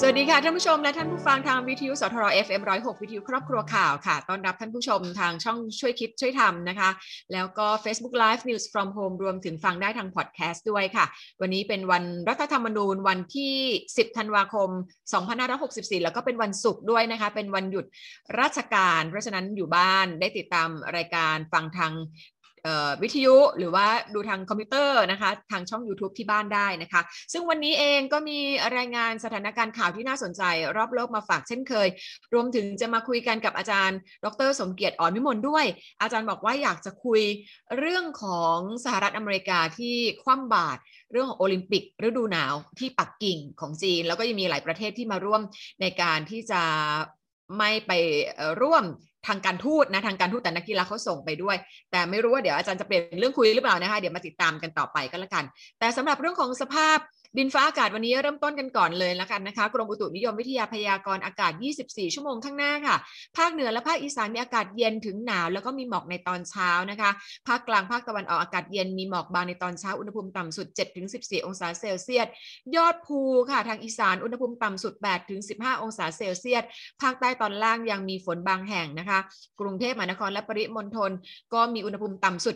สวัสดีค่ะท่านผู้ชมและท่านผู้ฟังทางวิทยุสทร FM 106 วิทยุครอบครัวข่าวค่ะ ต้อนรับท่านผู้ชมทางช่องช่วยคิดช่วยทำนะคะ แล้วก็ Facebook Live News from Home รวมถึงฟังได้ทางพอดแคสต์ด้วยค่ะ วันนี้เป็นวันรัฐธรรมนูญวันที่ 10 ธันวาคม 2564 แล้วก็เป็นวันศุกร์ด้วยนะคะ เป็นวันหยุดราชการ เพราะฉะนั้นอยู่บ้านได้ติดตามรายการฟังทาง วิทยุหรือว่าดูทางคอมพิวเตอร์นะคะทางช่อง YouTube ที่บ้านได้นะคะ ซึ่งวันนี้เองก็มีรายงานสถานการณ์ข่าวที่น่าสนใจ รอบโลกมาฝากเช่นเคย รวมถึงจะมาคุยกันกับอาจารย์ ดร สมเกียรติอ่อนวิมลด้วย อาจารย์บอกว่าอยากจะคุยเรื่องของสหรัฐอเมริกาที่คว่ำบาตรเรื่องของโอลิมปิกฤดูหนาวที่ปักกิ่งของจีน แล้วก็ยังมีหลายประเทศที่มาร่วมในการที่จะไม่ไปร่วม ทางการทูตนะทางการทูตแต่นักกีฬาเขาส่งไปด้วย แต่ไม่รู้ว่าเดี๋ยวอาจารย์จะเปลี่ยนเรื่องคุยหรือเปล่านะคะเดี๋ยวมาติดตามกันต่อไปก็แล้วกัน แต่สำหรับเรื่องของสภาพ ดินฟ้าอากาศวันนี้เริ่มต้นกันก่อนเลยแล้วกันนะคะกรมอุตุนิยมวิทยาพยากรณ์อากาศ 24 ชั่วโมงข้างหน้าค่ะ ภาคเหนือและภาคอีสานมีอากาศเย็นถึงหนาว แล้วก็มีหมอกในตอนเช้านะคะ ภาคกลางภาคตะวันออกอากาศเย็นมีหมอกบางในตอนเช้าอุณหภูมิต่ำสุด 7-14 องศาเซลเซียส ยอดภูค่ะทางอีสานอุณหภูมิต่ำสุด 8-15 องศาเซลเซียส ภาคใต้ตอนล่างยังมีฝนบางแห่งนะคะ กรุงเทพมหานครและปริมณฑลก็มีอุณหภูมิต่ำสุด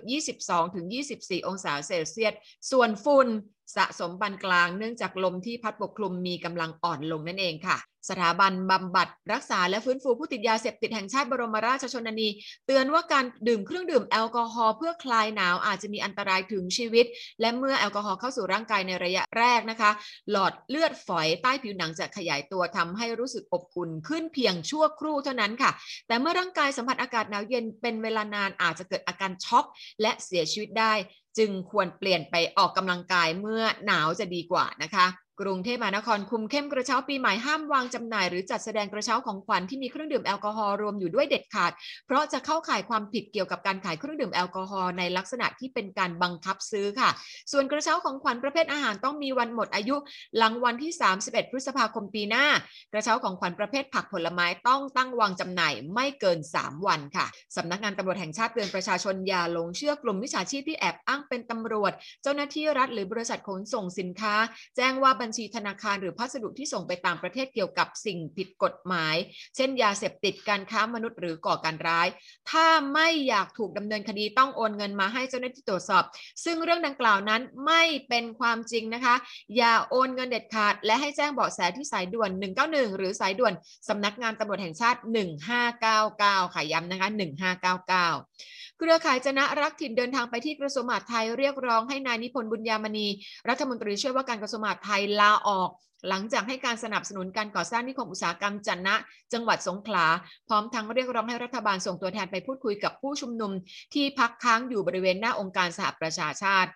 22-24 องศาเซลเซียส ส่วนฝุ่น สะสมปานกลางเนื่องจากลมที่พัดปกคลุมมีกำลังอ่อนลงนั่นเองค่ะ สถาบันบำบัดรักษาและฟื้นฟูผู้ติดยาเสพติดแห่งชาติบรมราชชนนี เตือนว่าการดื่มเครื่องดื่มแอลกอฮอล์เพื่อคลายหนาวอาจจะมีอันตรายถึงชีวิต และเมื่อแอลกอฮอล์เข้าสู่ร่างกายในระยะแรกนะคะ หลอดเลือดฝอยใต้ผิวหนังจะขยายตัวทำให้รู้สึกอบอุ่นขึ้นเพียงชั่วครู่เท่านั้นค่ะ แต่เมื่อร่างกายสัมผัสอากาศหนาวเย็นเป็นเวลานานอาจจะเกิดอาการช็อกและเสียชีวิตได้ จึงควรเปลี่ยนไปออกกำลังกายเมื่อหนาวจะดีกว่านะคะ กรุงเทพมหานครคุมเข้มกระเช้าปีใหม่ห้ามวางจำหน่าย หรือจัดแสดงกระเช้าของขวัญที่มีเครื่องดื่มแอลกอฮอล์รวมอยู่ด้วยเด็ดขาด เพราะจะเข้าข่ายความผิดเกี่ยวกับการขายเครื่องดื่มแอลกอฮอล์ในลักษณะที่เป็นการบังคับซื้อค่ะ ส่วนกระเช้าของขวัญประเภทอาหารต้องมีวันหมดอายุ หลังวันที่ 31 พฤษภาคมปีหน้า กระเช้าของขวัญประเภทผักผลไม้ต้องตั้งวางจำหน่ายไม่เกิน 3 วันค่ะสำนักงานตำรวจแห่งชาติเตือนประชาชนอย่าหลงเชื่อกลุ่มมิจฉาชีพที่แอบอ้างเป็นตำรวจ เจ้าหน้าที่รัฐหรือบริษัทขนส่งสินค้า แจ้งว่าบัญชีธนาคารหรือพัสดุที่ส่งไปต่างประเทศเกี่ยวกับสิ่งผิดกฎหมาย เช่นยาเสพติดการค้ามนุษย์หรือก่อการร้าย ถ้าไม่อยากถูกดำเนินคดีต้องโอนเงินมาให้เจ้าหน้าที่ตรวจสอบ ซึ่งเรื่องดังกล่าวนั้นไม่เป็นความจริงนะคะ อย่าโอนเงินเด็ดขาด และให้แจ้งเบาะแสที่สายด่วน 191 หรือสายด่วนสำนักงานตำรวจแห่งชาติ 1599 ค่ะย้ำนะคะ 1599 เครือข่ายจนะรักถิ่นเดินทางไปที่กระทรวงมหาดไทยเรียกร้องให้นายนิพนธ์บุญญามณี รัฐมนตรีช่วยว่าการกระทรวงมหาดไทยลาออก หลังจากให้การสนับสนุนการก่อสร้างนิคมอุตสาหกรรมจันนะ จังหวัดสงขลา พร้อมทั้งเรียกร้องให้รัฐบาลส่งตัวแทนไปพูดคุยกับผู้ชุมนุม ที่พักค้างอยู่บริเวณหน้าองค์การสหประชาชาติ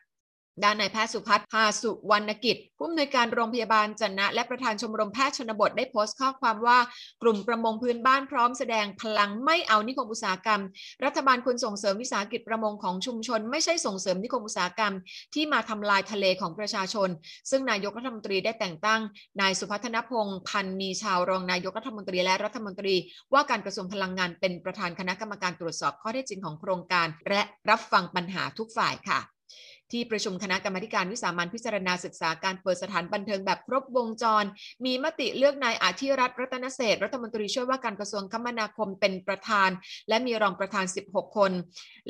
ด้านนายแพทย์สุพัฒน์ภาสุวรรณกิจ ผู้อำนวยการโรงพยาบาลจันนะ และประธานชมรมแพทย์ชนบทได้โพสต์ข้อความว่ากลุ่มประมงพื้นบ้านพร้อมแสดงพลังไม่เอานิคมอุตสาหกรรม รัฐบาลควรส่งเสริมวิสาหกิจประมงของชุมชน ไม่ใช่ส่งเสริมนิคมอุตสาหกรรม ที่มาทำลายทะเลของประชาชน ซึ่งนายกรัฐมนตรีได้แต่งตั้ง นายสุพัฒนพงศ์พันมีชาวรองนายกรัฐมนตรีและรัฐมนตรี ว่าการกระทรวงพลังงานเป็นประธานคณะกรรมการตรวจสอบข้อเท็จจริงของโครงการ และรับฟังปัญหาทุกฝ่ายค่ะ ที่ประชุมคณะกรรมการวิสามันพิจารณาศึกษาการเปิดสถานบันเทิงแบบครบวงจร มีมติเลือกนายอาธิรัตน์รัตนเศษรัฐมนตรีช่วยว่าการกระทรวงคมนาคมเป็นประธาน และมีรองประธาน 16 คน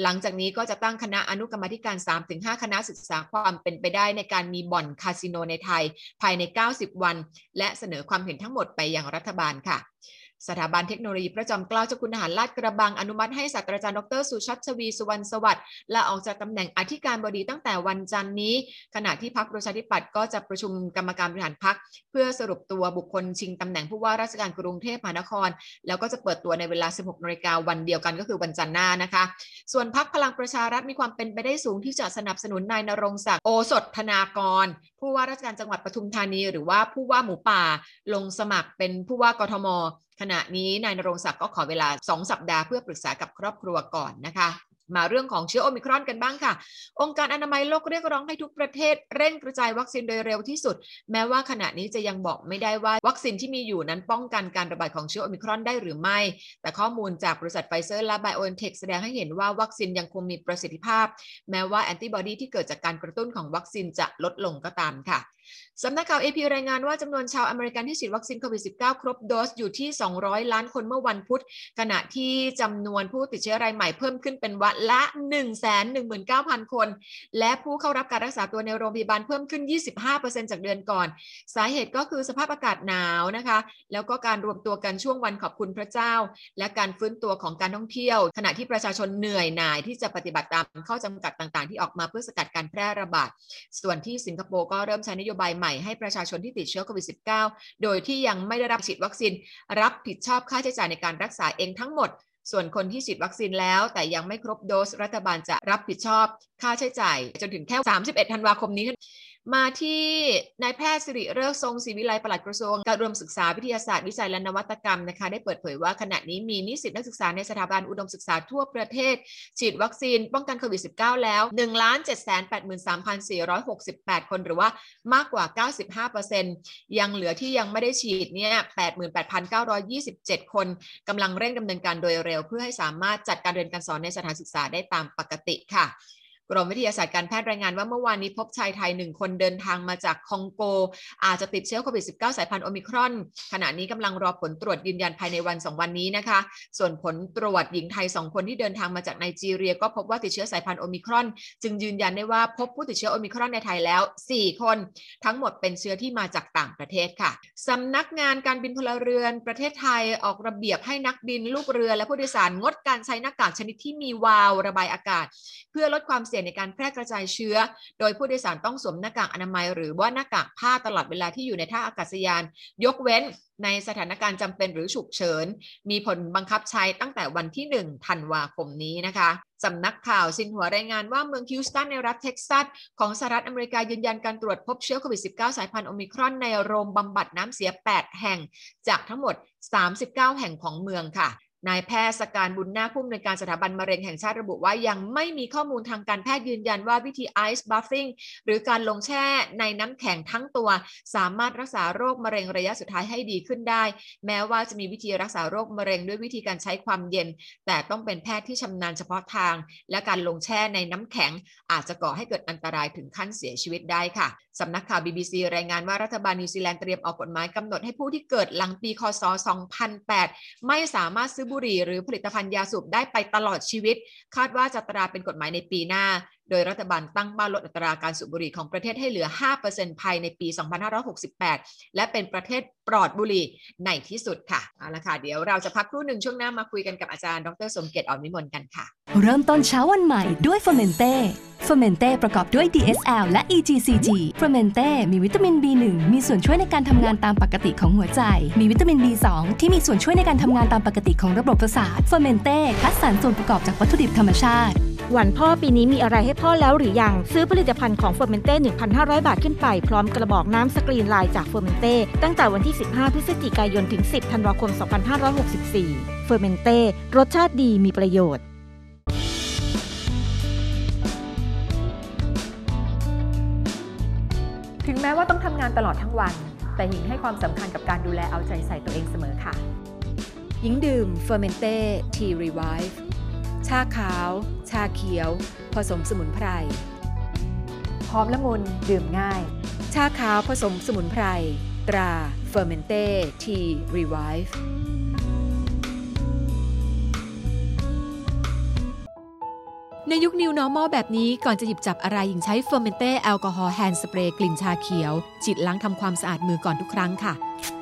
หลังจากนี้ก็จะตั้งคณะอนุกรรมการ 3-5 คณะศึกษาความเป็นไปได้ในการมีบ่อนคาสิโนในไทย ภายใน 90 วัน และเสนอความเห็นทั้งหมดไปยังรัฐบาลค่ะ สถาบันเทคโนโลยีประจำเกล้าเจ้าคุณทหารลาดกระบังอนุมัติให้ศาสตราจารย์ดรสุชัชวีสุวรรณสวัสดิ์ลาออกจากตำแหน่งอธิการบดีตั้งแต่วันจันทร์นี้ ขณะที่พักประชาธิปัตย์ก็จะประชุมกรรมการบริหารพักเพื่อสรุปตัวบุคคลชิงตำแหน่งผู้ว่าราชการกรุงเทพมหานคร แล้วก็จะเปิดตัวในเวลา 16นาฬิกาวันเดียวกันก็คือวันจันทร์หน้านะคะ ส่วนพักพลังประชารัฐมีความเป็นไปได้สูงที่จะสนับสนุนนายนรงศักดิ์โอสถธนากร ผู้ว่าราชการจังหวัดปทุมธานี หรือว่าผู้ว่าหมูป่า ลงสมัครเป็นผู้ว่ากทมขณะนี้นายนรงศักดิ์ก็ขอเวลา 2 สัปดาห์เพื่อปรึกษากับครอบครัวก่อนนะคะ มาเรื่องของเชื้อโอมิครอนกันบ้างค่ะ องค์การอนามัยโลกเรียกร้องให้ทุกประเทศ เร่งกระจายวัคซีนโดยเร็วที่สุด แม้ว่าขณะนี้จะยังบอกไม่ได้ว่าวัคซีนที่มีอยู่นั้นป้องกันการระบาดของเชื้อโอมิครอนได้หรือไม่ แต่ข้อมูลจากบริษัทไฟเซอร์และไบโอเอนเทคแสดงให้เห็นว่าวัคซีนยังคงมีประสิทธิภาพ แม้ว่าแอนติบอดีที่เกิดจากการกระตุ้นของวัคซีนจะลดลงก็ตามค่ะ สำนักข่าว AP รายงานว่าจำนวนชาวอเมริกันที่ฉีดวัคซีนโควิด -19 ครบโดสอยู่ที่ 200 ล้านคนเมื่อวันพุธ ขณะที่จำนวนผู้ติดเชื้อรายใหม่เพิ่มขึ้นเป็นวันละ 119,000 คน และผู้เข้ารับการรักษาตัวในโรงพยาบาลเพิ่มขึ้น 25%จากเดือนก่อน สาเหตุก็คือสภาพอากาศหนาวนะคะ แล้วก็การรวมตัวกันช่วงวันขอบคุณพระเจ้า และการฟื้นตัวของการท่องเที่ยว ขณะที่ประชาชนเหนื่อยหน่ายที่จะปฏิบัติตามข้อจำกัดต่าง ๆ ที่ออกมาเพื่อสกัดการแพร่ระบาด ส่วนที่สิงคโปร์ก็เริ่มใช้นโยบายใหม่ให้ประชาชนที่ติดเชื้อโควิด -19 โดยที่ยังไม่ได้รับฉีดวัคซีน รับผิดชอบค่าใช้จ่ายในการรักษาเองทั้งหมด ส่วนคนที่ฉีดวัคซีนแล้ว แต่ยังไม่ครบโดสรัฐบาลจะรับผิดชอบค่าใช้จ่าย จนถึงแค่ 31 ธันวาคมนี้ มาที่นายแพทย์สิริเริกทรงศรีวิไลปลัดกระทรวงการรวมศึกษาวิทยาศาสตร์วิจัยและนวัตกรรมนะคะ ได้เปิดเผยว่าขณะนี้มีนิสิตนักศึกษาในสถาบันอุดมศึกษาทั่วประเทศ ฉีดวัคซีนป้องกันโควิด -19 แล้ว 1 7 8 3 4 6 8 คนหรือว่ามากกว่า 95%ยังเหลือที่ยังไม่ได้ฉีดเนี่ย88,927 คนกำลังเร่งดำเนินการโดยเร็ว เพื่อให้สามารถจัดการเรียนการสอนในสถานศึกษาได้ตามปกติค่ะ กรมวิทยาศาสตร์การแพทย์รายงานว่าเมื่อวานนี้พบชายไทยหนึ่งคนเดินทางมาจากคองโก อาจจะติดเชื้อโควิด -19 สายพันธุ์โอมิครอน ขณะนี้กำลังรอผลตรวจยืนยันภายในวัน 2 วันนี้นะคะ ส่วนผลตรวจหญิงไทย 2 คนที่เดินทางมาจากไนจีเรีย ก็พบว่าติดเชื้อสายพันธุ์โอมิครอน จึงยืนยันได้ว่าพบผู้ติดเชื้อโอมิครอนในไทยแล้ว 4 คน ทั้งหมดเป็นเชื้อที่มาจากต่างประเทศค่ะสำนักงานการบินพลเรือน ประเทศไทยออกระเบียบให้นักบินลูกเรือและผู้โดยสารงดการใช้หน้ากากชนิดที่มีวาล์วระบายอากาศ เพื่อลดความเสี่ยงในการแพร่กระจายเชื้อ โดยผู้โดยสารต้องสวมหน้ากากอนามัย หรือว่าหน้ากากผ้าตลอดเวลาที่อยู่ในท่าอากาศยาน ยกเว้นในสถานการณ์จำเป็นหรือฉุกเฉิน มีผลบังคับใช้ตั้งแต่วันที่ 1 ธันวาคมนี้นะคะสำนักข่าวซินหัวรายงานว่าเมืองฮิวสตันในรัฐเท็กซัส ของสหรัฐอเมริกายืนยันการตรวจพบเชื้อโควิด -19 สายพันธุ์โอมิครอนในโรงบำบัดน้ำเสีย 8 แห่ง จากทั้งหมด 39 แห่งของเมืองค่ะ นายแพทย์สกานต์ บุนนาคผู้อำนวยการสถาบันมะเร็งแห่งชาติระบุว่ายังไม่มีข้อมูลทางการแพทย์ยืนยันว่าวิธี ice bathing หรือการลงแช่ในน้ำแข็งทั้งตัว สามารถรักษาโรคมะเร็งระยะสุดท้ายให้ดีขึ้นได้ แม้ว่าจะมีวิธีรักษาโรคมะเร็งด้วยวิธีการใช้ความเย็น แต่ต้องเป็นแพทย์ที่ชำนาญเฉพาะทาง และการลงแช่ในน้ำแข็ง อาจจะก่อให้เกิดอันตรายถึงขั้นเสียชีวิตได้ค่ะสำนักข่าว BBC รายงานว่ารัฐบาลนิวซีแลนด์เตรียมออกกฎหมายกำหนดให้ผู้ที่เกิดหลังปีคศ 2008 ไม่สามารถซื้อบุหรี่หรือผลิตภัณฑ์ยาสูบได้ไปตลอดชีวิต คาดว่าจะตราเป็นกฎหมายในปีหน้า โดยรัฐบาลตั้งเป้าลดอัตราการสูบบุหรี่ของประเทศให้เหลือ 5%ภายในปี 2568 และเป็นประเทศปลอดบุหรี่ในที่สุดค่ะ เอาละค่ะ เดี๋ยวเราจะพักครู่หนึ่งช่วงหน้ามาคุยกันกับอาจารย์ ดรสมเกียรติอ่อนวิมลกันค่ะ เริ่มต้นเช้าวันใหม่ด้วยเฟอร์เมนเต้เฟอร์เมนเต้ประกอบด้วย DSL และ EGCG เฟอร์เมนเต้มีวิตามิน B1 มีส่วนช่วยในการทำงานตามปกติของหัวใจ มีวิตามิน B2 ที่มีส่วนช่วยในการทำงานตามปกติของระบบประสาทเฟอร์เมนเต้คัดสรรส่วนประกอบจากวัตถุดิบธรรมชาติ วันพ่อปีนี้มีอะไรให้พ่อแล้วหรือยัง ซื้อผลิตภัณฑ์ของเฟอร์เมนเต้1,500 บาทขึ้นไป พร้อมกระบอกน้ำสกรีนลายจากเฟอร์เมนเต้ตั้งแต่วันที่ 15 พฤศจิกายนถึง 10 ธันวาคม 2564 เฟอร์เมนเต้รสชาติดีมีประโยชน์ถึงแม้ว่าต้องทำงานตลอดทั้งวัน แต่หญิงให้ความสำคัญกับการดูแลเอาใจใส่ตัวเองเสมอค่ะ หญิงดื่มเฟอร์เมนเต้ Tea Revive ชาขาว ชาเขียว ผสมสมุนไพร หอมละมุนดื่มง่าย ชาขาวผสมสมุนไพร ตราเฟอร์เมนเต้ Tea Reviveในยุค New Normal แบบนี้ก่อนจะหยิบจับอะไรหญิงใช้เฟอร์เมนเต้แอลกอฮอล์ hand spray กลิ่นชาเขียวฉีดล้างทำความสะอาดมือก่อนทุกครั้งค่ะเ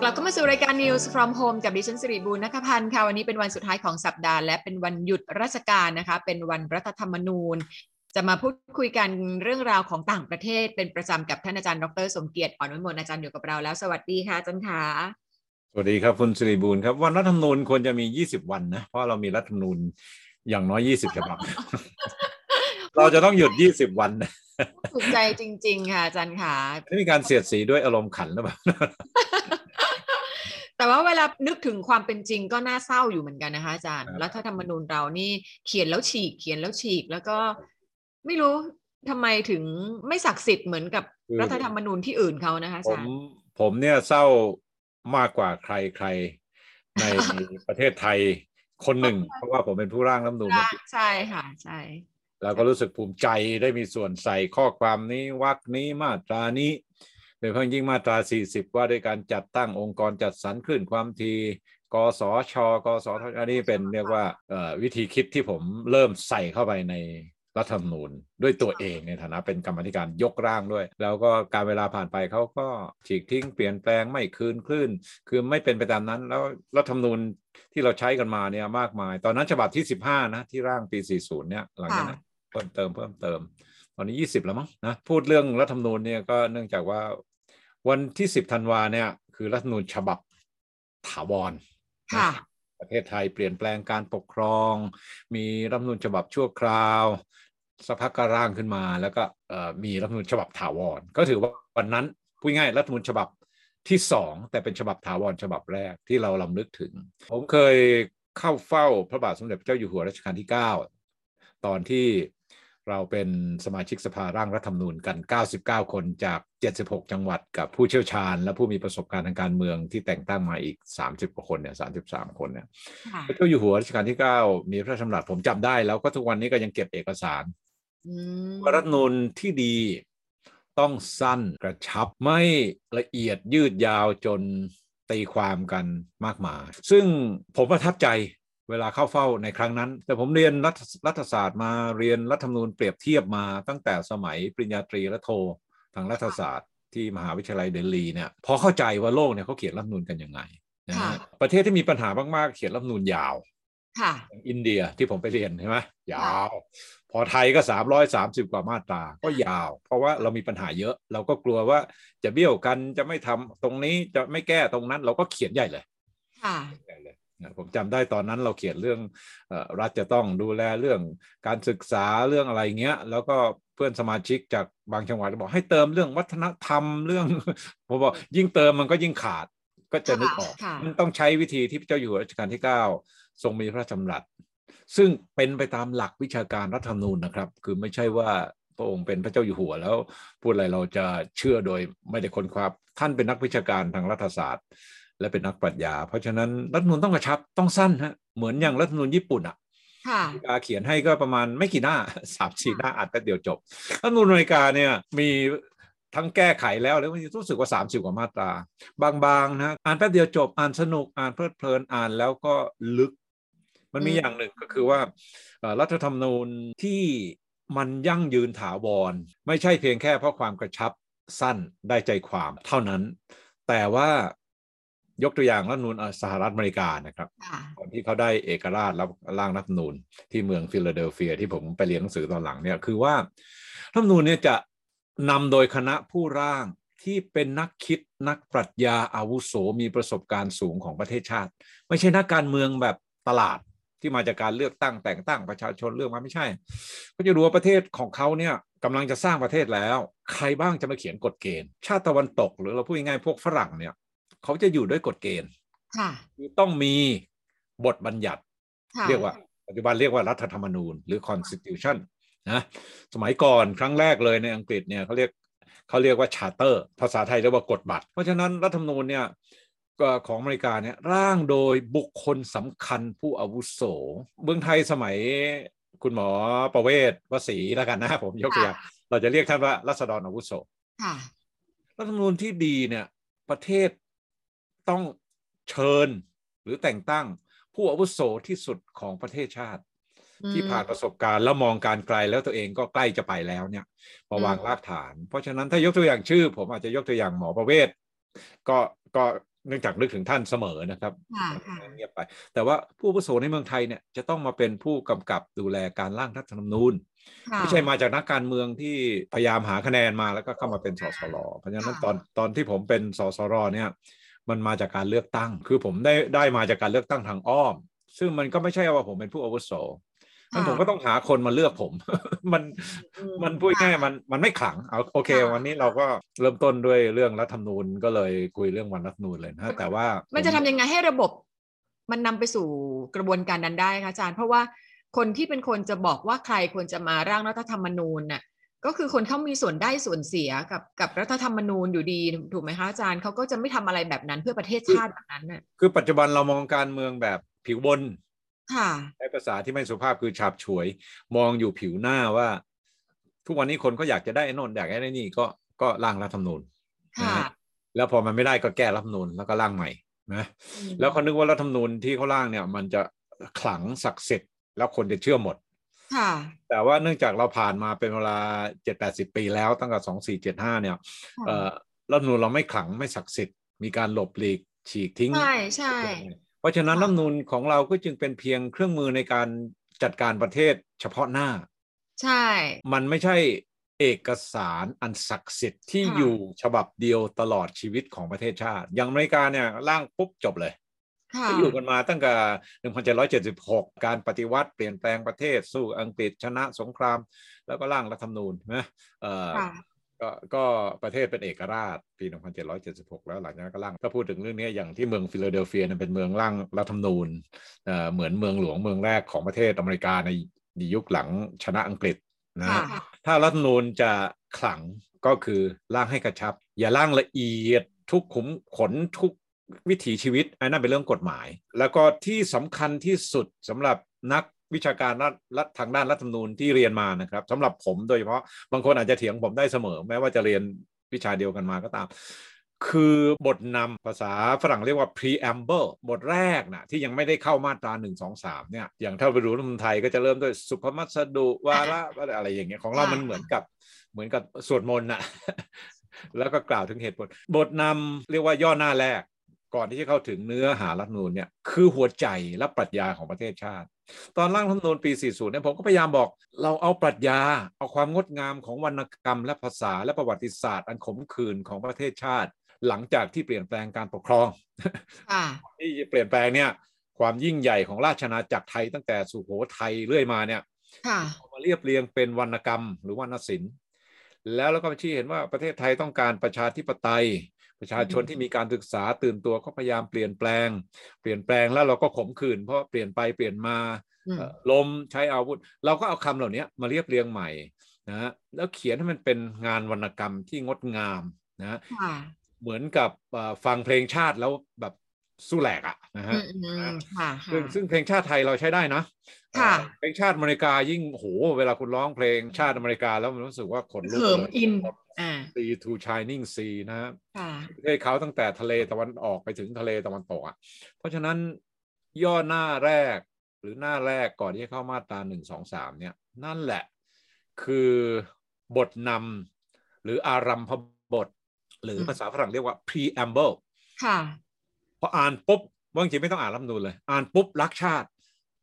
กลับเข้ามาสู่รายการ News from Home กับดิฉันสิริบูรณัคพันธ์ค่ะวันนี้เป็นวันสุดท้ายของสัปดาห์ และเป็นวันหยุดราชการนะคะ เป็นวันรัฐธรรมนูญ จะมาพูดคุยกันเรื่องราวของต่างประเทศ เป็นประจำกับท่านอาจารย์ดรสมเกียรติอ่อนวิมลอาจารย์อยู่กับเราแล้วสวัสดีค่ะอาจารย์ขาสวัสดีครับคุณสิริบูรณ์ครับวันรัฐธรรมนูญควรจะมี 20 วันนะเพราะเรามีรัฐธรรมนูญอย่างน้อย 20ฉบับเราจะต้องหยุด 20 วันนะ ถูกใจจริง ๆ ค่ะอาจารย์ขาไม่มีการเสียดสีด้วยอารมณ์ขันหรือเปล่าแต่ว่าเวลานึกถึงความเป็นจริงก็น่าเศร้าอยู่เหมือนกันนะคะอาจารย์ครับรัฐธรรมนูญเรานี่เขียนแล้วฉีก เขียนแล้วฉีก แล้วก็ไม่รู้ทำไมถึงไม่ศักดิ์สิทธิ์เหมือนกับรัฐธรรมนูญที่อื่นเขานะคะอาผจามรย์ผมเนี่ยเศร้ามากกว่าใครใครในประเทศไทยคนหนึ่ง เพราะว่าผมเป็นผู้ร่างรัฐธรรมนูญใช่ค่ะใช่ แล้วก็รู้สึกภูมิใจได้มีส่วนใส่ข้อความนี้วรรคนี้มาตรานี้โดยเฉพาะยิ่งมาตรา 40 ว่าด้วยการจัดตั้งองค์กรจัดสรรคลื่นความทีกสชกสทอันนี้เป็นเรียกว่าวิธีคิดที่ผมเริ่มใส่เข้าไปในรัฐธรรมนูญด้วยตัวเองในฐานะเป็นกรรมธิการยกร่างด้วย แล้วก็การเวลาผ่านไปเขาก็ฉีกทิ้งเปลี่ยนแปลงไม่คืนคลื่น คือไม่เป็นไปตามนั้น แล้วรัฐธรรมนูญที่เราใช้กันมาเนี่ยมากมาย ตอนนั้นฉบับที่ 15 นะ ที่ร่างปี 40 เนี่ยหลังจากนั้น เพิ่มเติมเพิ่มเติม ตอนนี้ยี่สิบแล้วมั้งนะพูดเรื่องรัฐธรรมนูญเนี่ยก็เนื่องจากว่าวันที่สิบธันวาเนี่ย คือรัฐธรรมนูญฉบับถาวรค่ะประเทศไทยเปลี่ยนแปลงการปกครอง มีรัฐธรรมนูญฉบับชั่วคราวสักพักก็ร่างขึ้นมา แล้วก็เอ่อมีรัฐธรรมนูญฉบับถาวร ก็ถือว่าวันนั้นพูดง่ายๆรัฐธรรมนูญฉบับที่สองแต่เป็นฉบับถาวรฉบับแรกที่เราลำลึกถึง ผมเคยเข้าเฝ้าพระบาทสมเด็จพระเจ้าอยู่หัวรัชกาลที่ 9 ตอนที่ เราเป็นสมาชิกสภาร่างรัฐธรรมนูญกัน 99 คนจาก 76 จังหวัดกับผู้เชี่ยวชาญ และผู้มีประสบการณ์ทางการเมืองที่แต่งตั้งมาอีก 30 กว่าคนเนี่ย 33 คนเนี่ยค่ะพระเจ้าอยู่หัวรัชกาลที่ 9 มีพระราชดำรัสผมจำได้แล้วก็ทุกวันนี้ก็ยังเก็บเอกสารอืมว่ารัฐธรรมนูญที่ดีต้องสั้นกระชับไม่ละเอียดยืดยาวจนตีความกันมากมาย ซึ่งผมประทับใจ เวลาเข้าเฝ้าในครั้งนั้น แต่ผมเรียนรัฐรัฐศาสตร์มาเรียนรัฐธรรมนูญเปรียบเทียบมาตั้งแต่สมัยปริญญาตรีและโททางรัฐศาสตร์ที่มหาวิทยาลัยเดลีเนี่ยพอเข้าใจว่าโลกเนี่ยเขาเขียนรัฐธรรมนูญกันยังไงนะฮะประเทศที่มีปัญหามากๆเขียนรัฐธรรมนูญยาวค่ะอย่างอินเดียที่ผมไปเรียนใช่ไหมยาว พอไทยก็330กว่ามาตรา ก็ยาว เพราะว่าเรามีปัญหาเยอะ เราก็กลัวว่าจะเบี้ยวกันจะไม่ทำตรงนี้จะไม่แก้ตรงนั้น เราก็เขียนใหญ่เลยค่ะใหญ่เลยนะ ผมจำได้ตอนนั้นเราเขียนเรื่องเออรัฐจะต้องดูแลเรื่องการศึกษาเรื่องอะไรเงี้ย แล้วก็เพื่อนสมาชิกจากบางจังหวัดบอกให้เติมเรื่องวัฒนธรรมเรื่องผมบอกยิ่งเติมมันก็ยิ่งขาดก็จะนึกออกค่ะมันต้องใช้วิธีที่พระเจ้าอยู่หัวรัชกาลที่ 9 ทรงมีพระราชดำรัส ซึ่งเป็นไปตามหลักวิชาการรัฐธรรมนูญนะครับ คือไม่ใช่ว่าพระองค์เป็นพระเจ้าอยู่หัวแล้ว พูดอะไรเราจะเชื่อโดยไม่ได้ค้นคว้าท่านเป็นนักวิชาการทางรัฐศาสตร์ และเป็นนักปรัชญา เพราะฉะนั้นรัฐธรรมนูญต้องกระชับต้องสั้นฮะเหมือนอย่างรัฐธรรมนูญญี่ปุ่นอะค่ะอเมริกาเขียนให้ก็ประมาณไม่กี่หน้าสามสี่หน้าอ่านแป๊บเดียวจบรัฐธรรมนูญอเมริกาเนี่ยมีทั้งแก้ไขแล้วแล้วรู้สึกว่าสามสิบกว่ามาตรา บางๆนะอ่านแป๊บเดียวจบอ่านสนุกอ่านเพลิดเพลินอ่านแล้วก็ลึก มันมีอืมอย่างหนึ่งก็คือว่าเอ่อรัฐธรรมนูญที่มันยั่งยืนถาวร ไม่ใช่เพียงแค่เพราะความกระชับสั้นได้ใจความเท่านั้น แต่ว่า ยกตัวอย่างรัฐธรรมนูญเอ่อสหรัฐอเมริกานะครับค่ะตอนที่เขาได้เอกราชแล้วร่างรัฐธรรมนูญที่เมืองฟิลาเดลเฟียที่ผมไปเรียนหนังสือตอนหลังเนี่ยคือว่ารัฐธรรมนูญเนี่ยจะนำโดยคณะผู้ร่างที่เป็นนักคิดนักปรัชญาอาวุโสมีประสบการณ์สูงของประเทศชาติ ไม่ใช่นักการเมืองแบบตลาดที่มาจากการเลือกตั้งแต่งตั้งประชาชนเลือกมาไม่ใช่เขาจะรู้ว่าประเทศของเขาเนี่ยกำลังจะสร้างประเทศแล้ว ใครบ้างจะมาเขียนกฎเกณฑ์ ชาติตะวันตก หรือเราพูดง่ายๆพวกฝรั่งเนี่ย เขาจะอยู่ด้วยกฎเกณฑ์ค่ะคือต้องมีบทบัญญัติค่ะเรียกว่าปัจจุบันเรียกว่ารัฐธรรมนูญหรือ constitution นะสมัยก่อนครั้งแรกเลยในอังกฤษเนี่ยเขาเรียกเขาเรียกว่า charter ภาษาไทยเรียกว่ากฎบัตร เพราะฉะนั้นรัฐธรรมนูญเนี่ยก็ของอเมริกาเนี่ยร่างโดยบุคคลสำคัญผู้อาวุโส เมืองไทยสมัยคุณหมอประเวศวสีแล้วกันนะผมยกตัวอย่างเราจะเรียกท่านว่ารัษฎรอาวุโสค่ะรัฐธรรมนูญที่ดีเนี่ยประเทศ ต้องเชิญหรือแต่งตั้งผู้อาวุโสที่สุดของประเทศชาติอืมที่ผ่านประสบการณ์แล้วมองการไกลแล้วตัวเองก็ใกล้จะไปแล้วเนี่ยมาวางอืมรากฐาน เพราะฉะนั้นถ้ายกตัวอย่างชื่อ ผมอาจจะยกตัวอย่างหมอประเวศก็ก็เนื่องจากนึกถึงท่านเสมอนะครับค่ะค่ะเงียบไป แต่ว่าผู้อาวุโสในเมืองไทยเนี่ยจะต้องมาเป็นผู้กำกับดูแลการร่างรัฐธรรมนูญค่ะไม่ใช่มาจากนักการเมืองที่พยายามหาคะแนนมาแล้วก็เข้ามาเป็นสสรเพราะฉะนั้นค่ะตอนตอนที่ผมเป็นสสรเนี่ย มันมาจากการเลือกตั้ง คือผมได้ได้มาจากการเลือกตั้งทางอ้อม ซึ่งมันก็ไม่ใช่ว่าผมเป็นผู้อาวุโสนั้นผมก็ต้องหาคนมาเลือกผม มันอืมันพูดง่ายๆมันมันไม่ขลังเอาโอเคค่ะวันนี้เราก็เริ่มต้นด้วยเรื่องรัฐธรรมนูญก็เลยคุยเรื่องวันรัฐธรรมนูญเลยนะแต่ว่า มัมันจะทำยังไงให้ระบบ มันนำไปสู่กระบวนการนั้นได้คะอาจารย์ เพราะว่าคนที่เป็นคนจะบอกว่าใครควรจะมาร่างรัฐธรรมนูญน่ะ ก็คือคนเขามีส่วนได้ส่วนเสียกับกับรัฐธรรมนูญอยู่ดีถูกไหมคะอาจารย์เขาก็จะไม่ทำอะไรแบบนั้นเพื่อประเทศชาติแบบนั้นน่ะคือปัจจุบันเรามองการเมืองแบบผิวบนค่ะใช้ภาษาที่ไม่สุภาพคือฉาบฉวย มองอยู่ผิวหน้าว่า ทุกวันนี้คนก็อยากจะได้ไอ้โนนอยากได้ไอ้นี่ก็ก็ร่างรัฐธรรมนูญค่ะนะแล้วพอมันไม่ได้ก็แก้รัฐธรรมนูญแล้วก็ร่างใหม่นะแล้วเขานึกว่ารัฐธรรมนูญที่เขาร่างเนี่ย มันจะขลังศักดิ์สิทธิ์แล้วคนจะเชื่อหมด ค่ะ แต่ว่าเนื่องจากเราผ่านมาเป็นเวลาเจ็ดแปดสิบปีแล้วตั้งแต่สองสี่เจ็ดห้าเนี่ยเอ่อรัฐธรรมนูญเราไม่ขลังไม่ศักดิ์สิทธิ์มีการหลบหลีกฉีกทิ้ง ใช่ใช่เพราะฉะนั้นค่ะรัฐธรรมนูญของเราก็จึงเป็นเพียงเครื่องมือในการจัดการประเทศเฉพาะหน้า ใช่ มันไม่ใช่เอกสารอันศักดิ์สิทธิ์ที่ค่ะอยู่ฉบับเดียวตลอดชีวิตของประเทศชาติ อย่างอเมริกาเนี่ยร่างปุ๊บจบเลยค่ะ ก็อยู่กันมาตั้งแต่ 1776 การปฏิวัติเปลี่ยนแปลงประเทศสู้อังกฤษชนะสงคราม แล้วก็ร่างรัฐธรรมนูญนะเอ่อค่ะก็ก็ประเทศเป็นเอกราชปี 1776 แล้วหลังจากนั้นก็ร่างถ้าพูดถึงเรื่องนี้อย่างที่เมืองฟิลาเดลเฟียเนี่ยเป็นเมืองร่างรัฐธรรมนูญเอ่อเหมือนเมืองหลวงเมืองแรกของประเทศอเมริกาในในยุคหลังชนะอังกฤษนะค่ะถ้ารัฐธรรมนูญจะขลังก็คือร่างให้กระชับ อย่าร่างละเอียดทุกขุมขนทุก วิถีชีวิตอันนั้นเป็นเรื่องกฎหมาย แล้วก็ที่สำคัญที่สุดสำหรับนักวิชาการรัฐทางด้านรัฐธรรมนูญที่เรียนมานะครับสำหรับผมโดยเฉพาะบางคนอาจจะเถียงผมได้เสมอ แม้ว่าจะเรียนวิชาเดียวกันมาก็ตาม คือบทนำภาษาฝรั่งเรียกว่า preamble บทแรกนะที่ยังไม่ได้เข้ามาตรา1 2 3เนี่ยอย่างถ้าไปดูรัฐมนไทยก็จะเริ่มด้วยสุภมัสดุวาระอะไรอย่างเงี้ยของเรามันเหมือนกับเหมือนกับสวดมนต์น่ะแล้วก็กล่าวถึงเหตุผล บทนำเรียกว่าย่อหน้าแรก ก่อนที่จะเข้าถึงเนื้อหารัฐธรรมนูญเนี่ยคือหัวใจและปรัชญาของประเทศชาติ ตอนร่างรัฐธรรมนูญปี 40 เนี่ยผมก็พยายามบอก เราเอาปรัชญา เอาความงดงามของวรรณกรรม และภาษาและประวัติศาสตร์ อันขมขื่นของประเทศชาติ หลังจากที่เปลี่ยนแปลงการปกครองค่ะที่เปลี่ยนแปลงเนี่ยความยิ่งใหญ่ของราชอาณาจักรไทยตั้งแต่สุโขทัยเรื่อยมาเนี่ยค่ะเอามาเรียบเรียงเป็นวรรณกรรมหรือวรรณศิลป์แล้วเราก็ชี้เห็นว่าประเทศไทยต้องการประชาธิปไตย ประชาชนอืมที่มีการศึกษาตื่นตัวก็พยายามเปลี่ยนแปลง เปลี่ยนแปลงแล้วเราก็ขมขื่นเพราะเปลี่ยนไปเปลี่ยนมาอืมเอ่อลมใช้อาวุธ เราก็เอาคำเหล่านี้มาเรียบเรียงใหม่นะฮะแล้วเขียนให้มันเป็นงานวรรณกรรมที่งดงามนะฮะค่ะเหมือนกับเอ่อฟังเพลงชาติแล้วแบบสู้แหลกอะ นะอืฮะมอืมค่ะซึ่งค่ะซึ่งเพลงชาติไทยเราใช้ได้นะค่ะเอ่อเพลงชาติอเมริกายิ่งโหเวลาคุณร้องเพลงชาติอเมริกาแล้วมันรู้สึกว่าขนลุกเขิมเลยอินอ่า Sea to Shining Sea นะฮะค่ะประเทศเขาตั้งแต่ทะเลตะวันออกไปถึงทะเลตะวันตกอะเพราะฉะนั้นย่อหน้าแรกหรือหน้าแรกก่อนที่จะเข้ามาตราหนึ่งสองสามเนี่ย นั่นแหละ คือบทนำหรืออารัมพบท หรือมภาษาฝรั่งเรียกว่า preamble ค่ะพออ่านปุ๊บ บางทีไม่ต้องอ่านรัฐธรรมนูญเลย อ่านปุ๊บรักชาติ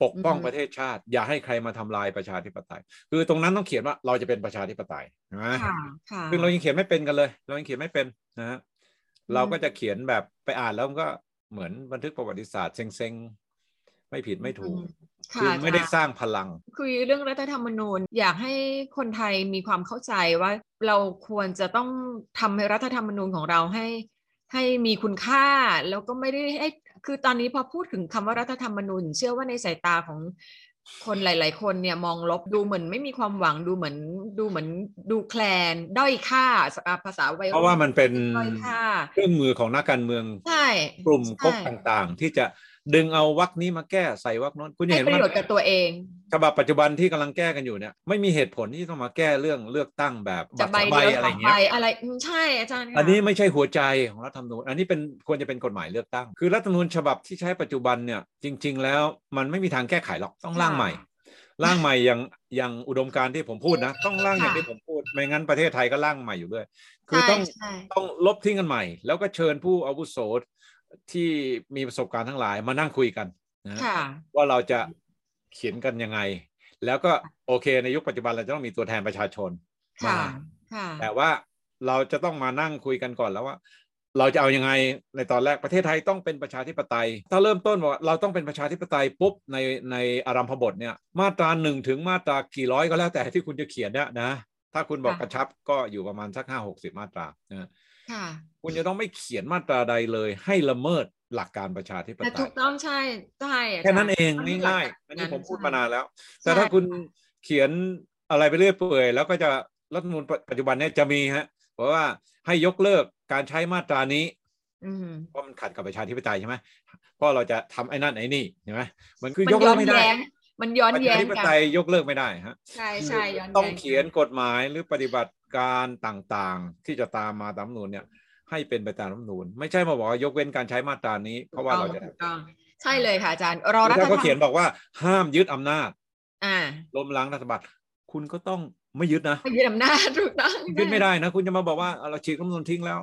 ปกป้องอืมประเทศชาติ อย่าให้ใครมาทำลายประชาธิปไตย คือตรงนั้นต้องเขียนว่าเราจะเป็นประชาธิปไตยใช่ไหมค่ะค่ะซึ่งเรายังเขียนไม่เป็นกันเลย เรายังเขียนไม่เป็นนะฮะอืมเราก็จะเขียนแบบไปอ่านแล้วมันก็เหมือนบันทึกประวัติศาสตร์เซ็งๆไม่ผิดไม่ถูกอืมคือค่ะไม่ได้อาจารย์สร้างพลัง คุยเรื่องรัฐธรรมนูญ อยากให้คนไทยมีความเข้าใจว่าเราควรจะต้องทำให้รัฐธรรมนูญของเราให้ ให้มีคุณค่าแล้วก็ไม่ได้ให้ คือตอนนี้พอพูดถึงคำว่ารัฐธรรมนูญเชื่อว่าในสายตาของคนหลาย ๆ คนเนี่ยมองลบดูเหมือนไม่มีความหวังดูเหมือนดูเหมือนดูแคลนด้อยค่าอะภาษาวัยเพราะว่ามันเป็นด้อยค่าเครื่องมือของนักการเมืองใช่กลุ่มก๊กใช่ต่างๆ ที่จะดึงเอาวักนี้มาแก้ใส่วักโน้นคุณจะให้เห็นประว่าโยชน์กับตัวเอง ฉบับปัจจุบันที่กำลังแก้กันอยู่เนี่ยไม่มีเหตุผลที่ต้องมาแก้เรื่องเลือกตั้งแบบจะบัตรใบสองเดียวอะไรสองเงี้ใบยอะไรอืมใช่อาจารย์ค่ะอันนี้ไม่ใช่หัวใจของรัฐธรรมนูญอันนี้เป็นควรจะเป็นกฎหมายเลือกตั้ง คือรัฐธรรมนูญฉบับที่ใช้ปัจจุบันเนี่ยจริง ๆ แล้วมันไม่มีทางแก้ไขหรอกต้องร่างใหม่ร่างใหม่อย่างอย่างอุดมการณ์ที่ผมพูดนะ ต้องร่างอย่างที่ผมพูด ไม่งั้นประเทศไทยก็ร่างใหม่อยู่ด้วย คือต้องใช่ใช่ต้องลบทิ้งกันใหม่ แล้วก็เชิญผู้อาวุโสที่มีประสบการณ์ทั้งหลายมานั่งคุยกันนะค่ะว่าเราจะ เขียนกันยังไง แล้วก็โอเคในยุคปัจจุบันเราจะต้องมีตัวแทนประชาชนมาค่ะค่ะแต่ว่าเราจะต้องมานั่งคุยกันก่อนแล้วว่า เราจะเอายังไงในตอนแรกประเทศไทยต้องเป็นประชาธิปไตย ถ้าเริ่มต้นบอกว่าเราต้องเป็นประชาธิปไตยปุ๊บในในอารัมพบทเนี่ยมาตราหนึ่งถึงมาตรากี่ร้อยก็แล้วแต่ที่คุณจะเขียนเนี่ยนะถ้าคุณบอกค่ะกระชับก็อยู่ประมาณสักห้าหกสิบมาตรานะ ค่ะคุณจะต้องไม่เขียนมาตราใดเลย ให้ละเมิดหลักการประชาธิปแต่ไตถูยกต้องใช่ใช่าจารย์แค่นั้นเองมันมีง่ายหลักๆอันนี้ผมพูดใช่มานานแล้วใช่แต่ถ้าคุณค่ะเขียนอะไรไปเรื่อยเปื่อยแล้วก็จะรัฐธรรมนูญปัจจุบันเนี่ยจะมีฮะเพราะว่าให้ยกเลิกการใช้มาตรานี้อืมเพราะมันขัดกับประชาธิปไตยใช่ไหมเพราะเราจะทำไอ้นั่นไอ้นี่ใช่ไหมมันคือมันยกย้เลิอกนไม่ได้แย้งมันย้อนประแย้ชางธิปกันไตยยกเลิกไม่ได้ฮะใช่ใช่ย้อนต้องแย้งเขียนกฎหมายหรือปฏิบัติ การต่างๆ ที่จะตามมาตามรัฐธรรมนูญเนี่ย ให้เป็นไปตามรัฐธรรมนูญไม่ใช่มาบอกว่ายกเว้นการใช้มาตรานี้ เพราะว่าเราจะถูกต้องใช่เลยค่ะอาจารย์ รอรัฐถ้าธรรเขามเขียนบอกว่าห้ามยึดอำนาจ อ่าล้มล้างรัฐบาลคุณก็ต้องไม่ยึดนะไม่ยึดอำนาจถูกต้องยึดไม่ได้นะ คุณจะมาบอกว่าเราฉีกรัฐธรรมนูญทิ้งแล้ว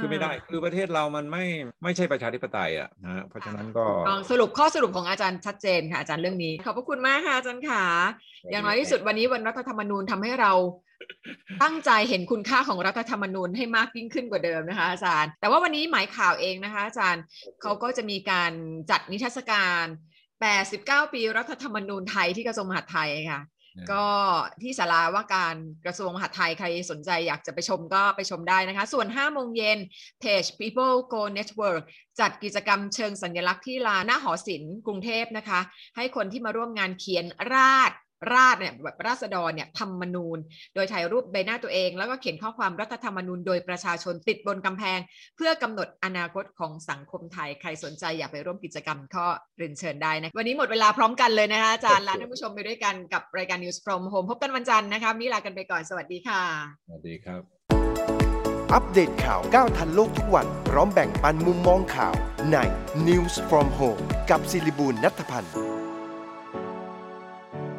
คือไม่ได้คือประเทศเรามันไม่ไม่ใช่ประชาธิปไตยอะนะฮะเพราะฉะนั้นก็ลองสรุปข้อสรุปของอาจารย์ชัดเจนค่ะอาจารย์เรื่องนี้ ขอบพระคุณมากค่ะอาจารย์ขาอย่างน้อยที่สุดวันนี้วันรัฐธรรมนูญทำให้เรา ตั้งใจเห็นคุณค่าของรัฐธรรมนูญให้มากยิ่งขึ้นกว่าเดิมนะคะอาจารย์ แต่ว่าวันนี้หมายข่าวเองนะคะอาจารย์เขาก็จะมีการจัดนิทรรศการ 89 ปีรัฐธรรมนูญไทยที่กระทรวงมหาดไทยค่ะ ก็ที่ศาลาว่าการกระทรวงมหาดไทยใครสนใจอยากจะไปชมก็ไปชมได้นะคะ ส่วน 5 โมงเย็นเพจ People Go Network จัดกิจกรรมเชิงสัญลักษณ์ที่ลานหน้าหอศิลป์กรุงเทพนะคะ ให้คนที่มาร่วมงานเขียนราด ราดเนี่ยแบบราษฎรเนี่ยธรรมนูญ โดยถ่ายรูปใบหน้าตัวเอง แล้วก็เขียนข้อความรัฐธรรมนูญโดยประชาชนติดบนกำแพง เพื่อกำหนดอนาคตของสังคมไทย ใครสนใจอยากไปร่วมกิจกรรมก็เรียนเชิญได้นะ วันนี้หมดเวลาพร้อมกันเลยนะคะอาจารย์และท่านผู้ชมไปด้วยกันกับรายการ News from Home พบกันวันจันทร์นะคะวันนี้ลากันไปก่อนสวัสดีค่ะ สวัสดีครับ อัปเดตข่าวก้าวทันโลกทุกวันพร้อมแบ่งปันมุมมองข่าวใน News from Home กับศิริบูลนัทพันธ์